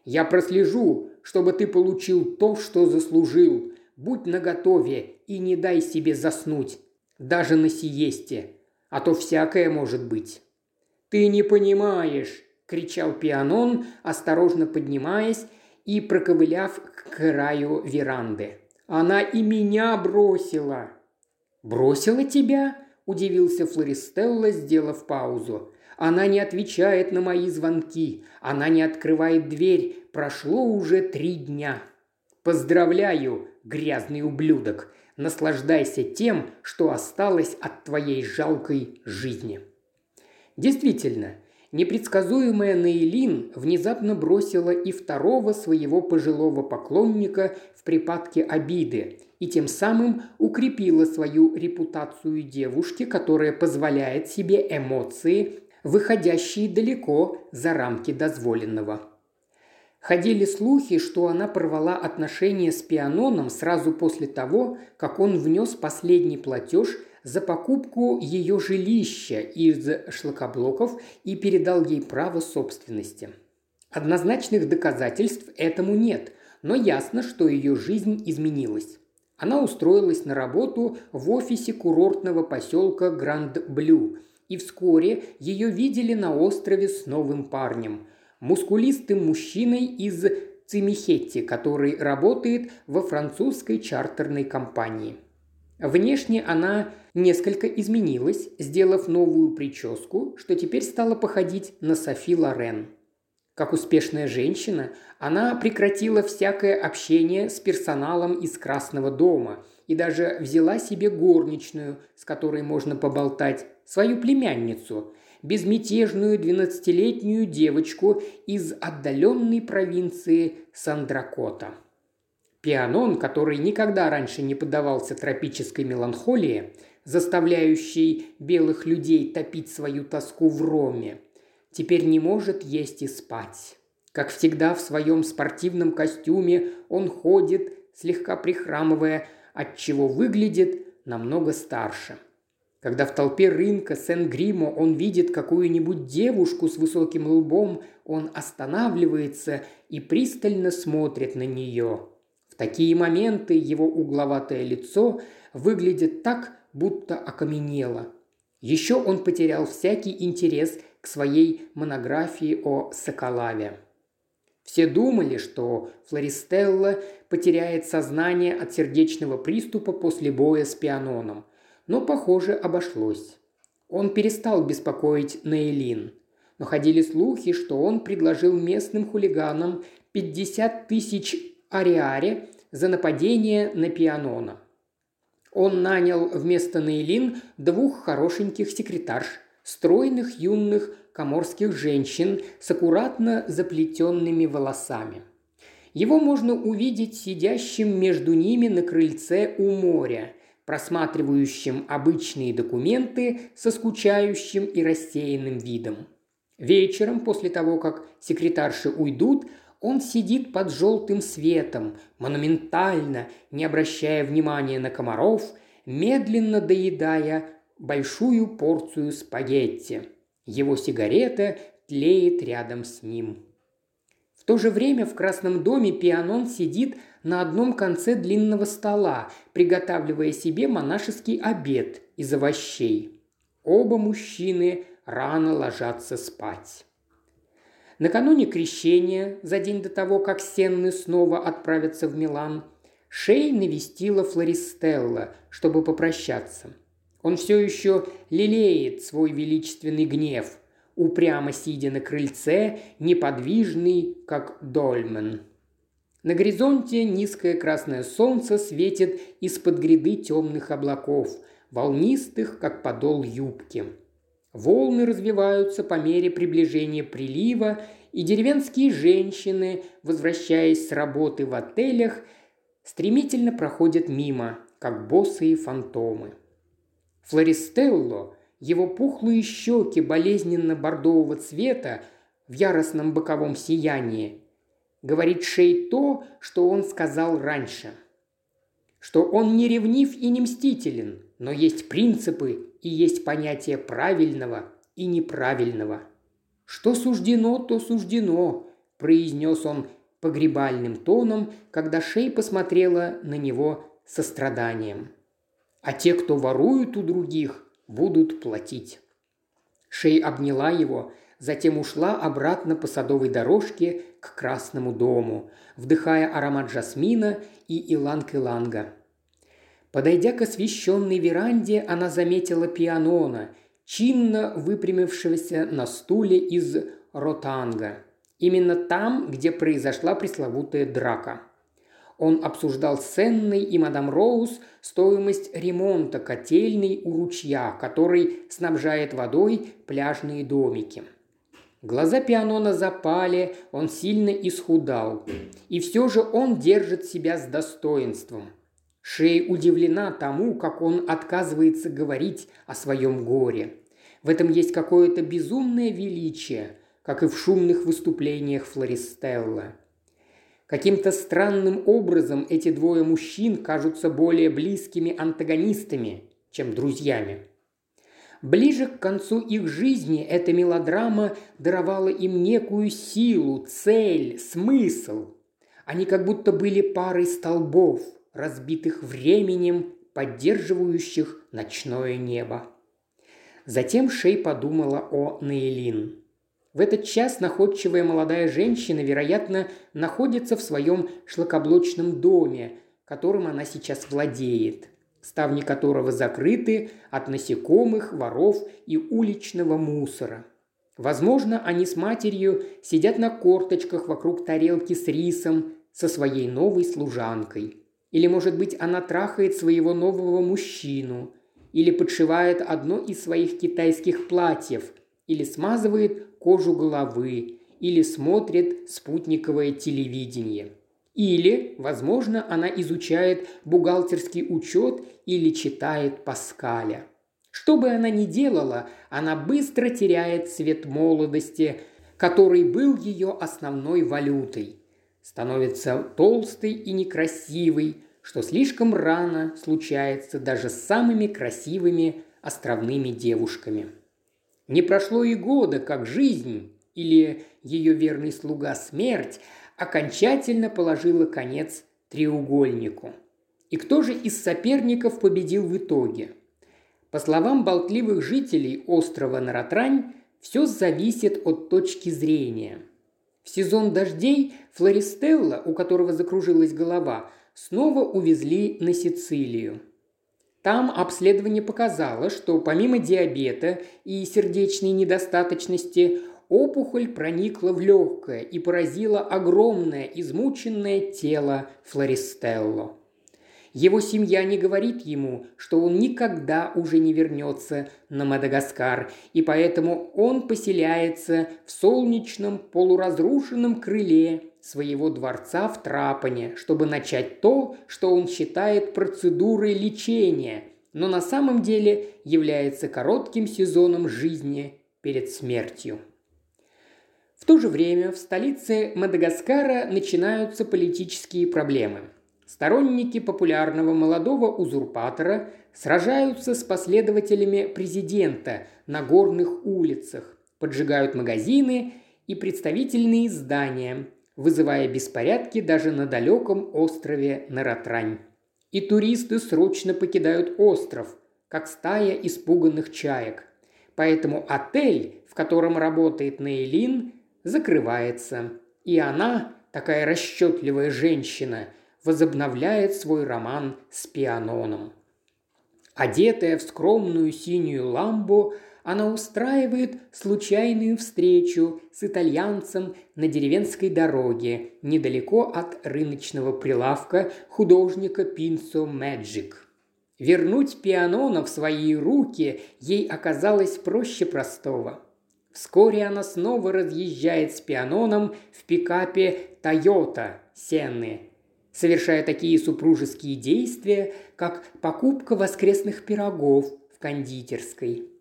«Я прослежу, чтобы ты получил то, что заслужил. Будь наготове и не дай себе заснуть, даже на сиесте, а то всякое может быть». «Ты не понимаешь!» – кричал Пианон, осторожно поднимаясь и проковыляв к краю веранды. «Она и меня бросила!» «Бросила тебя?» Удивился Флористелла, сделав паузу. Она не отвечает на мои звонки. Она не открывает дверь. Прошло уже три дня. Поздравляю, грязный ублюдок. Наслаждайся тем, что осталось от твоей жалкой жизни. Действительно, непредсказуемая Нейлин внезапно бросила и второго своего пожилого поклонника в припадке обиды и тем самым укрепила свою репутацию девушки, которая позволяет себе эмоции, выходящие далеко за рамки дозволенного. Ходили слухи, что она порвала отношения с Пианоном сразу после того, как он внес последний платеж за покупку ее жилища из шлакоблоков и передал ей право собственности. Однозначных доказательств этому нет, но ясно, что ее жизнь изменилась. Она устроилась на работу в офисе курортного поселка Гранд-Блю, и вскоре ее видели на острове с новым парнем, мускулистым мужчиной из Цимихетти, который работает во французской чартерной компании. Внешне она несколько изменилась, сделав новую прическу, что теперь стала походить на Софи Лорен – как успешная женщина, она прекратила всякое общение с персоналом из Красного дома и даже взяла себе горничную, с которой можно поболтать, свою племянницу, безмятежную двенадцатилетнюю девочку из отдаленной провинции Сандракота. Пианон, который никогда раньше не поддавался тропической меланхолии, заставляющей белых людей топить свою тоску в роме – теперь не может есть и спать. Как всегда в своем спортивном костюме он ходит, слегка прихрамывая, отчего выглядит намного старше. Когда в толпе рынка Сен-Гримо он видит какую-нибудь девушку с высоким лбом, он останавливается и пристально смотрит на нее. В такие моменты его угловатое лицо выглядит так, будто окаменело. Еще он потерял всякий интерес к своей монографии о Соколаве. Все думали, что Флористелла потеряет сознание от сердечного приступа после боя с пианоном, но, похоже, обошлось. Он перестал беспокоить Нейлин, но ходили слухи, что он предложил местным хулиганам 50 тысяч ариаре за нападение на пианона. Он нанял вместо Нейлин двух хорошеньких секретарш – стройных юных коморских женщин с аккуратно заплетенными волосами. Его можно увидеть сидящим между ними на крыльце у моря, просматривающим обычные документы со скучающим и рассеянным видом. Вечером, после того, как секретарши уйдут, он сидит под желтым светом, монументально, не обращая внимания на комаров, медленно доедая большую порцию спагетти. Его сигарета тлеет рядом с ним. В то же время в Красном доме Пианон сидит на одном конце длинного стола, приготавливая себе монашеский обед из овощей. Оба мужчины рано ложатся спать. Накануне крещения, за день до того, как Сенны снова отправятся в Милан, Шей навестила Флористелла, чтобы попрощаться – он все еще лелеет свой величественный гнев, упрямо сидя на крыльце, неподвижный, как дольмен. На горизонте низкое красное солнце светит из-под гряды темных облаков, волнистых, как подол юбки. Волны развиваются по мере приближения прилива, и деревенские женщины, возвращаясь с работы в отелях, стремительно проходят мимо, как босые фантомы. Флористелло, его пухлые щеки болезненно-бордового цвета в яростном боковом сиянии, говорит Шей то, что он сказал раньше. Что он не ревнив и не мстителен, но есть принципы и есть понятие правильного и неправильного. Что суждено, то суждено, произнес он погребальным тоном, когда Шей посмотрела на него со страданием а те, кто воруют у других, будут платить. Шей обняла его, затем ушла обратно по садовой дорожке к Красному дому, вдыхая аромат жасмина и иланг-иланга. Подойдя к освещенной веранде, она заметила пианона, чинно выпрямившегося на стуле из ротанга. Именно там, где произошла пресловутая драка – он обсуждал с и мадам Роуз стоимость ремонта котельной у ручья, который снабжает водой пляжные домики. Глаза Пианона запали, он сильно исхудал. И все же он держит себя с достоинством. Шей удивлена тому, как он отказывается говорить о своем горе. В этом есть какое-то безумное величие, как и в шумных выступлениях Флористелла. Каким-то странным образом эти двое мужчин кажутся более близкими антагонистами, чем друзьями. Ближе к концу их жизни эта мелодрама даровала им некую силу, цель, смысл. Они как будто были парой столбов, разбитых временем, поддерживающих ночное небо. Затем Шей подумала о Нейлин. В этот час находчивая молодая женщина, вероятно, находится в своем шлакоблочном доме, которым она сейчас владеет, ставни которого закрыты от насекомых, воров и уличного мусора. Возможно, они с матерью сидят на корточках вокруг тарелки с рисом со своей новой служанкой. Или, может быть, она трахает своего нового мужчину, или подшивает одно из своих китайских платьев, или смазывает кожу головы или смотрит спутниковое телевидение. Или, возможно, она изучает бухгалтерский учет или читает Паскаля. Что бы она ни делала, она быстро теряет цвет молодости, который был ее основной валютой. Становится толстой и некрасивой, что слишком рано случается даже с самыми красивыми островными девушками. Не прошло и года, как жизнь или ее верный слуга смерть окончательно положила конец треугольнику. И кто же из соперников победил в итоге? По словам болтливых жителей острова Наратрань, все зависит от точки зрения. В сезон дождей Флористелла, у которого закружилась голова, снова увезли на Сицилию. Там обследование показало, что помимо диабета и сердечной недостаточности опухоль проникла в легкое и поразила огромное измученное тело Флористелло. Его семья не говорит ему, что он никогда уже не вернется на Мадагаскар, и поэтому он поселяется в солнечном полуразрушенном крыле своего дворца в Трапане, чтобы начать то, что он считает процедурой лечения, но на самом деле является коротким сезоном жизни перед смертью. В то же время в столице Мадагаскара начинаются политические проблемы. Сторонники популярного молодого узурпатора сражаются с последователями президента на горных улицах, поджигают магазины и представительные здания, вызывая беспорядки даже на далеком острове Наратрань. И туристы срочно покидают остров, как стая испуганных чаек. Поэтому отель, в котором работает Нейлин, закрывается. И она, такая расчетливая женщина, возобновляет свой роман с пианоном. Одетая в скромную синюю ламбу, она устраивает случайную встречу с итальянцем на деревенской дороге, недалеко от рыночного прилавка художника Пинцо Мэджик. Вернуть пианоно в свои руки ей оказалось проще простого. Вскоре она снова разъезжает с пианоном в пикапе «Тойота» Сенны, совершая такие супружеские действия, как покупка воскресных пирогов в кондитерской –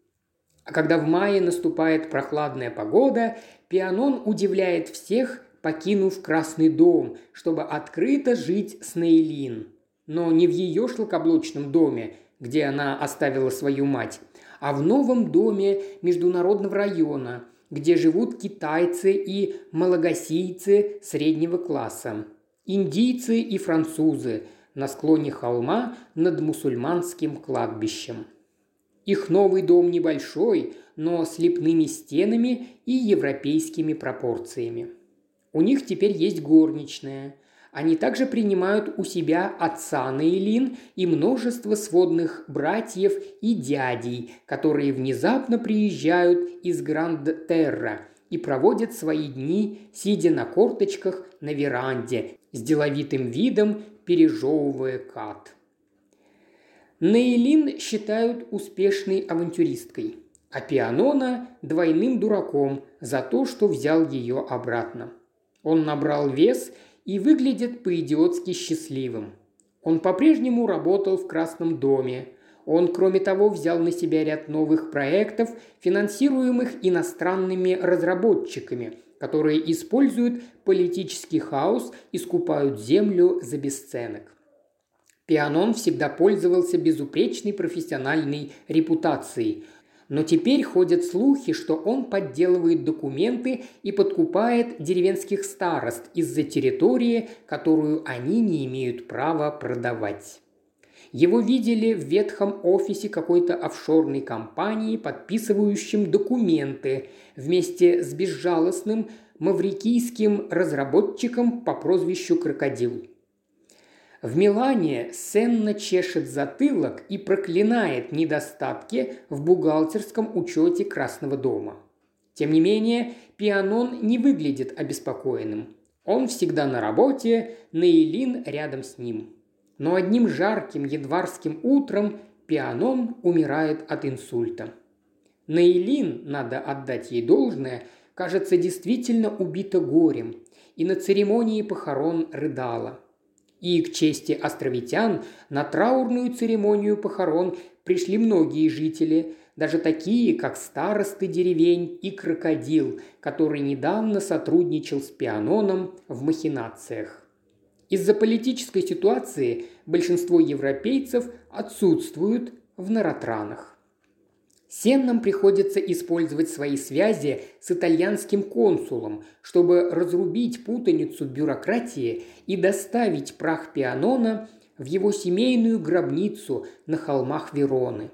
а когда в мае наступает прохладная погода, Пианон удивляет всех, покинув Красный дом, чтобы открыто жить с Нейлин. Но не в ее шлакоблочном доме, где она оставила свою мать, а в новом доме международного района, где живут китайцы и малагасийцы среднего класса, индийцы и французы на склоне холма над мусульманским кладбищем – их новый дом небольшой, но с лепными стенами и европейскими пропорциями. У них теперь есть горничная. Они также принимают у себя отца Нейлин и множество сводных братьев и дядей, которые внезапно приезжают из Гранд-Терра и проводят свои дни, сидя на корточках на веранде, с деловитым видом пережевывая кат. Нейлин считают успешной авантюристкой, а Пианона – двойным дураком за то, что взял ее обратно. Он набрал вес и выглядит по-идиотски счастливым. Он по-прежнему работал в Красном доме. Он, кроме того, взял на себя ряд новых проектов, финансируемых иностранными разработчиками, которые используют политический хаос и скупают землю за бесценок. Пианон всегда пользовался безупречной профессиональной репутацией, но теперь ходят слухи, что он подделывает документы и подкупает деревенских старост из-за территории, которую они не имеют права продавать. Его видели в ветхом офисе какой-то офшорной компании, подписывающим документы вместе с безжалостным маврикийским разработчиком по прозвищу Крокодил. В Милане Сенна чешет затылок и проклинает недостатки в бухгалтерском учете Красного дома. Тем не менее, Пианон не выглядит обеспокоенным. Он всегда на работе, Нейлин рядом с ним. Но одним жарким январским утром Пианон умирает от инсульта. Нейлин, надо отдать ей должное, кажется, действительно убита горем, и на церемонии похорон рыдала – и к чести островитян на траурную церемонию похорон пришли многие жители, даже такие, как старосты деревень и крокодил, который недавно сотрудничал с Пианоном в махинациях. Из-за политической ситуации большинство европейцев отсутствуют в Наратранах. Сеннам приходится использовать свои связи с итальянским консулом, чтобы разрубить путаницу бюрократии и доставить прах Пианона в его семейную гробницу на холмах Вероны.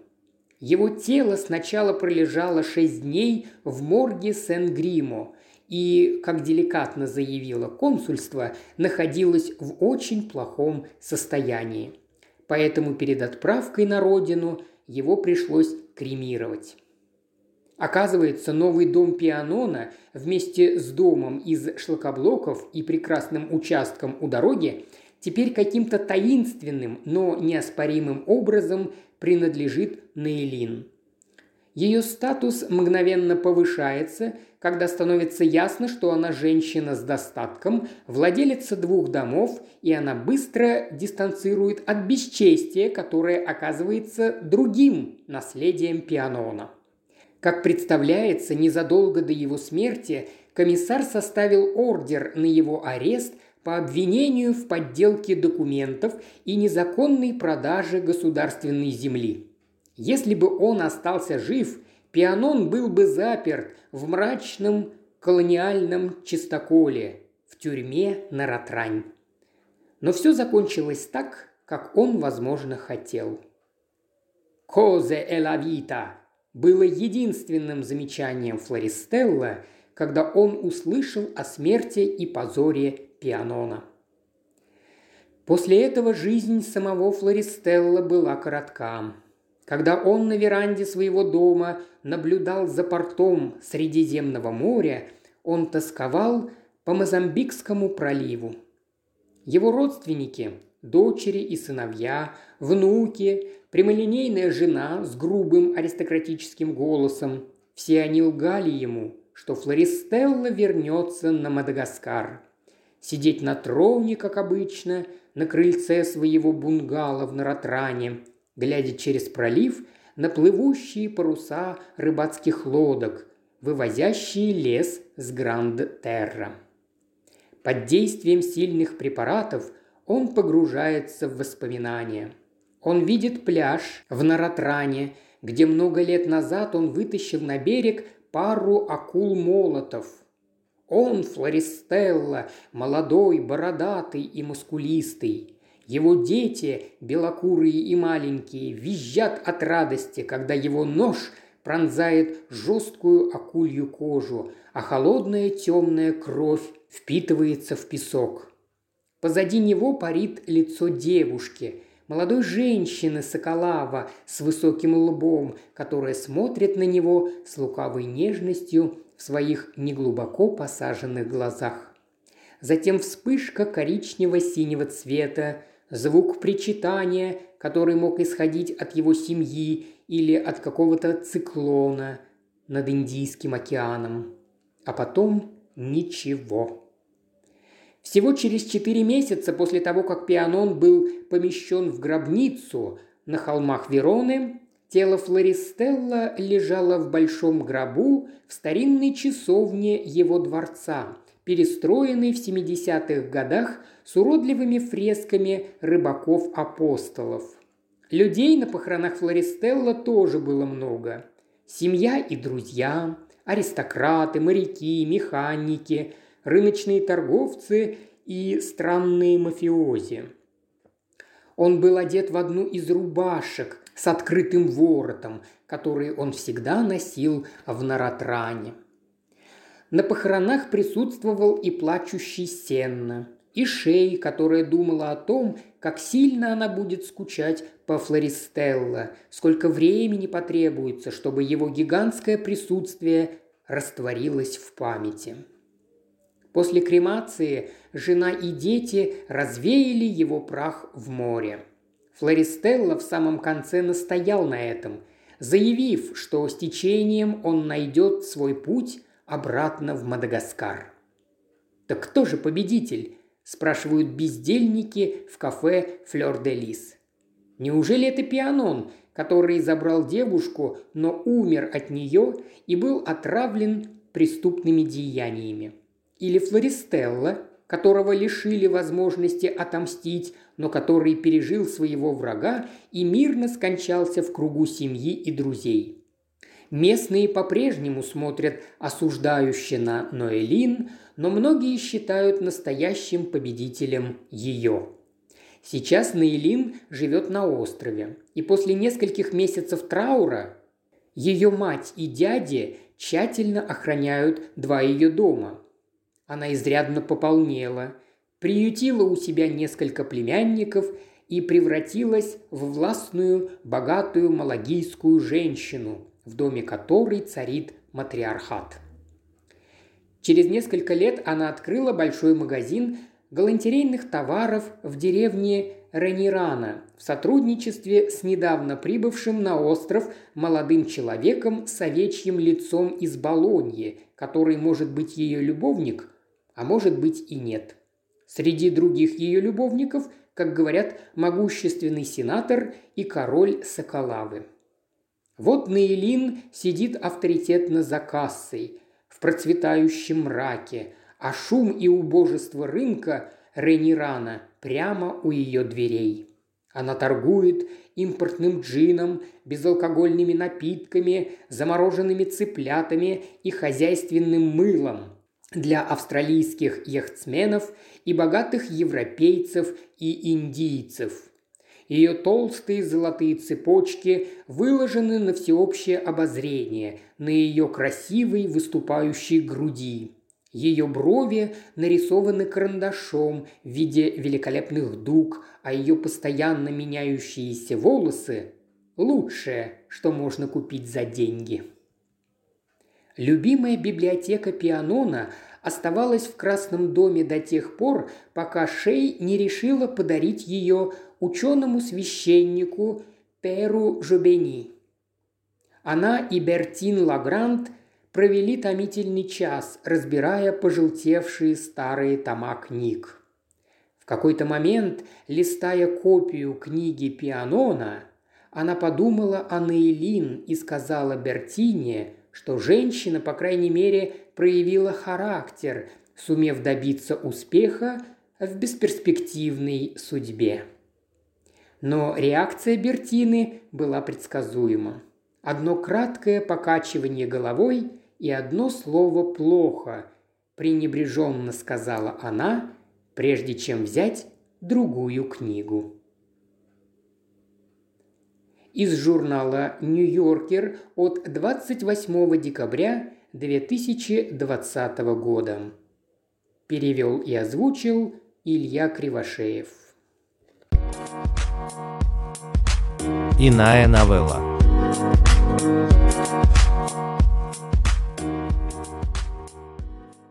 Его тело сначала пролежало шесть дней в морге Сен-Гримо и, как деликатно заявило консульство, находилось в очень плохом состоянии. Поэтому перед отправкой на родину его пришлось кремировать. Оказывается, новый дом Пианона вместе с домом из шлакоблоков и прекрасным участком у дороги теперь каким-то таинственным, но неоспоримым образом принадлежит Нейлин. Ее статус мгновенно повышается, когда становится ясно, что она женщина с достатком, владелица двух домов, и она быстро дистанцирует от бесчестия, которое оказывается другим наследием Пианона. Как представляется, незадолго до его смерти комиссар составил ордер на его арест по обвинению в подделке документов и незаконной продаже государственной земли. Если бы он остался жив, Пианон был бы заперт в мрачном колониальном чистоколе, в тюрьме на Ратрань. Но все закончилось так, как он, возможно, хотел. «Козе э ла вита» было единственным замечанием Флористелла, когда он услышал о смерти и позоре Пианона. После этого жизнь самого Флористелла была коротка. Когда он на веранде своего дома наблюдал за портом Средиземного моря, он тосковал по Мозамбикскому проливу. Его родственники, дочери и сыновья, внуки, прямолинейная жена с грубым аристократическим голосом, все они лгали ему, что Флористелла вернется на Мадагаскар. Сидеть на троне, как обычно, на крыльце своего бунгало в Наратране – глядя через пролив на плывущие паруса рыбацких лодок, вывозящие лес с Гранд-Терра. Под действием сильных препаратов он погружается в воспоминания. Он видит пляж в Наратране, где много лет назад он вытащил на берег пару акул-молотов. Он, Флористелла, молодой, бородатый и мускулистый. Его дети, белокурые и маленькие, визжат от радости, когда его нож пронзает жесткую акулью кожу, а холодная темная кровь впитывается в песок. Позади него парит лицо девушки, молодой женщины Соколава с высоким лбом, которая смотрит на него с лукавой нежностью в своих неглубоко посаженных глазах. Затем вспышка коричнево-синего цвета, звук причитания, который мог исходить от его семьи или от какого-то циклона над Индийским океаном. А потом ничего. Всего через четыре месяца после того, как Пианон был помещен в гробницу на холмах Вероны, тело Флористелла лежало в большом гробу в старинной часовне его дворца, перестроенной в 70-х годах с уродливыми фресками рыбаков-апостолов. Людей на похоронах Флористелла тоже было много. Семья и друзья, аристократы, моряки, механики, рыночные торговцы и странные мафиози. Он был одет в одну из рубашек с открытым воротом, который он всегда носил в Наратране. На похоронах присутствовал и плачущий Сенна, и Шей, которая думала о том, как сильно она будет скучать по Флористелло, сколько времени потребуется, чтобы его гигантское присутствие растворилось в памяти. После кремации жена и дети развеяли его прах в море. Флористелло в самом конце настоял на этом, заявив, что с течением он найдет свой путь обратно в Мадагаскар. «Так кто же победитель?» – спрашивают бездельники в кафе «Флёр де Лис». Неужели это Пианон, который забрал девушку, но умер от нее и был отравлен преступными деяниями? Или Флористелла, которого лишили возможности отомстить, но который пережил своего врага и мирно скончался в кругу семьи и друзей. Местные по-прежнему смотрят осуждающе на Ноэлин, но многие считают настоящим победителем ее. Сейчас Наилин живет на острове, и после нескольких месяцев траура ее мать и дяди тщательно охраняют два ее дома. Она изрядно пополнела, приютила у себя несколько племянников и превратилась в властную, богатую малагийскую женщину, в доме которой царит матриархат. Через несколько лет она открыла большой магазин галантерейных товаров в деревне Ренирана в сотрудничестве с недавно прибывшим на остров молодым человеком с овечьим лицом из Болоньи, который может быть ее любовник, а может быть и нет. Среди других ее любовников, как говорят, могущественный сенатор и король Соколавы. Вот Наилин сидит авторитетно за кассой, в процветающем мраке – а шум и убожество рынка Ренирана прямо у ее дверей. Она торгует импортным джином, безалкогольными напитками, замороженными цыплятами и хозяйственным мылом для австралийских яхтсменов и богатых европейцев и индийцев. Ее толстые золотые цепочки выложены на всеобщее обозрение, на ее красивой выступающей груди. Ее брови нарисованы карандашом в виде великолепных дуг, а ее постоянно меняющиеся волосы – лучшее, что можно купить за деньги. Любимая библиотека Пианона оставалась в Красном доме до тех пор, пока Шей не решила подарить ее ученому священнику Перу Жубени. Она и Бертин Лагрант – провели томительный час, разбирая пожелтевшие старые тома книг. В какой-то момент, листая копию книги Пианона, она подумала о Нейлин и сказала Бертине, что женщина, по крайней мере, проявила характер, сумев добиться успеха в бесперспективной судьбе. Но реакция Бертины была предсказуема. Одно краткое покачивание головой, и одно слово «плохо», – пренебреженно сказала она, прежде чем взять другую книгу. Из журнала «Нью-Йоркер» от 28 декабря 2020 года. Перевел и озвучил Илья Кривошеев. Иная новелла.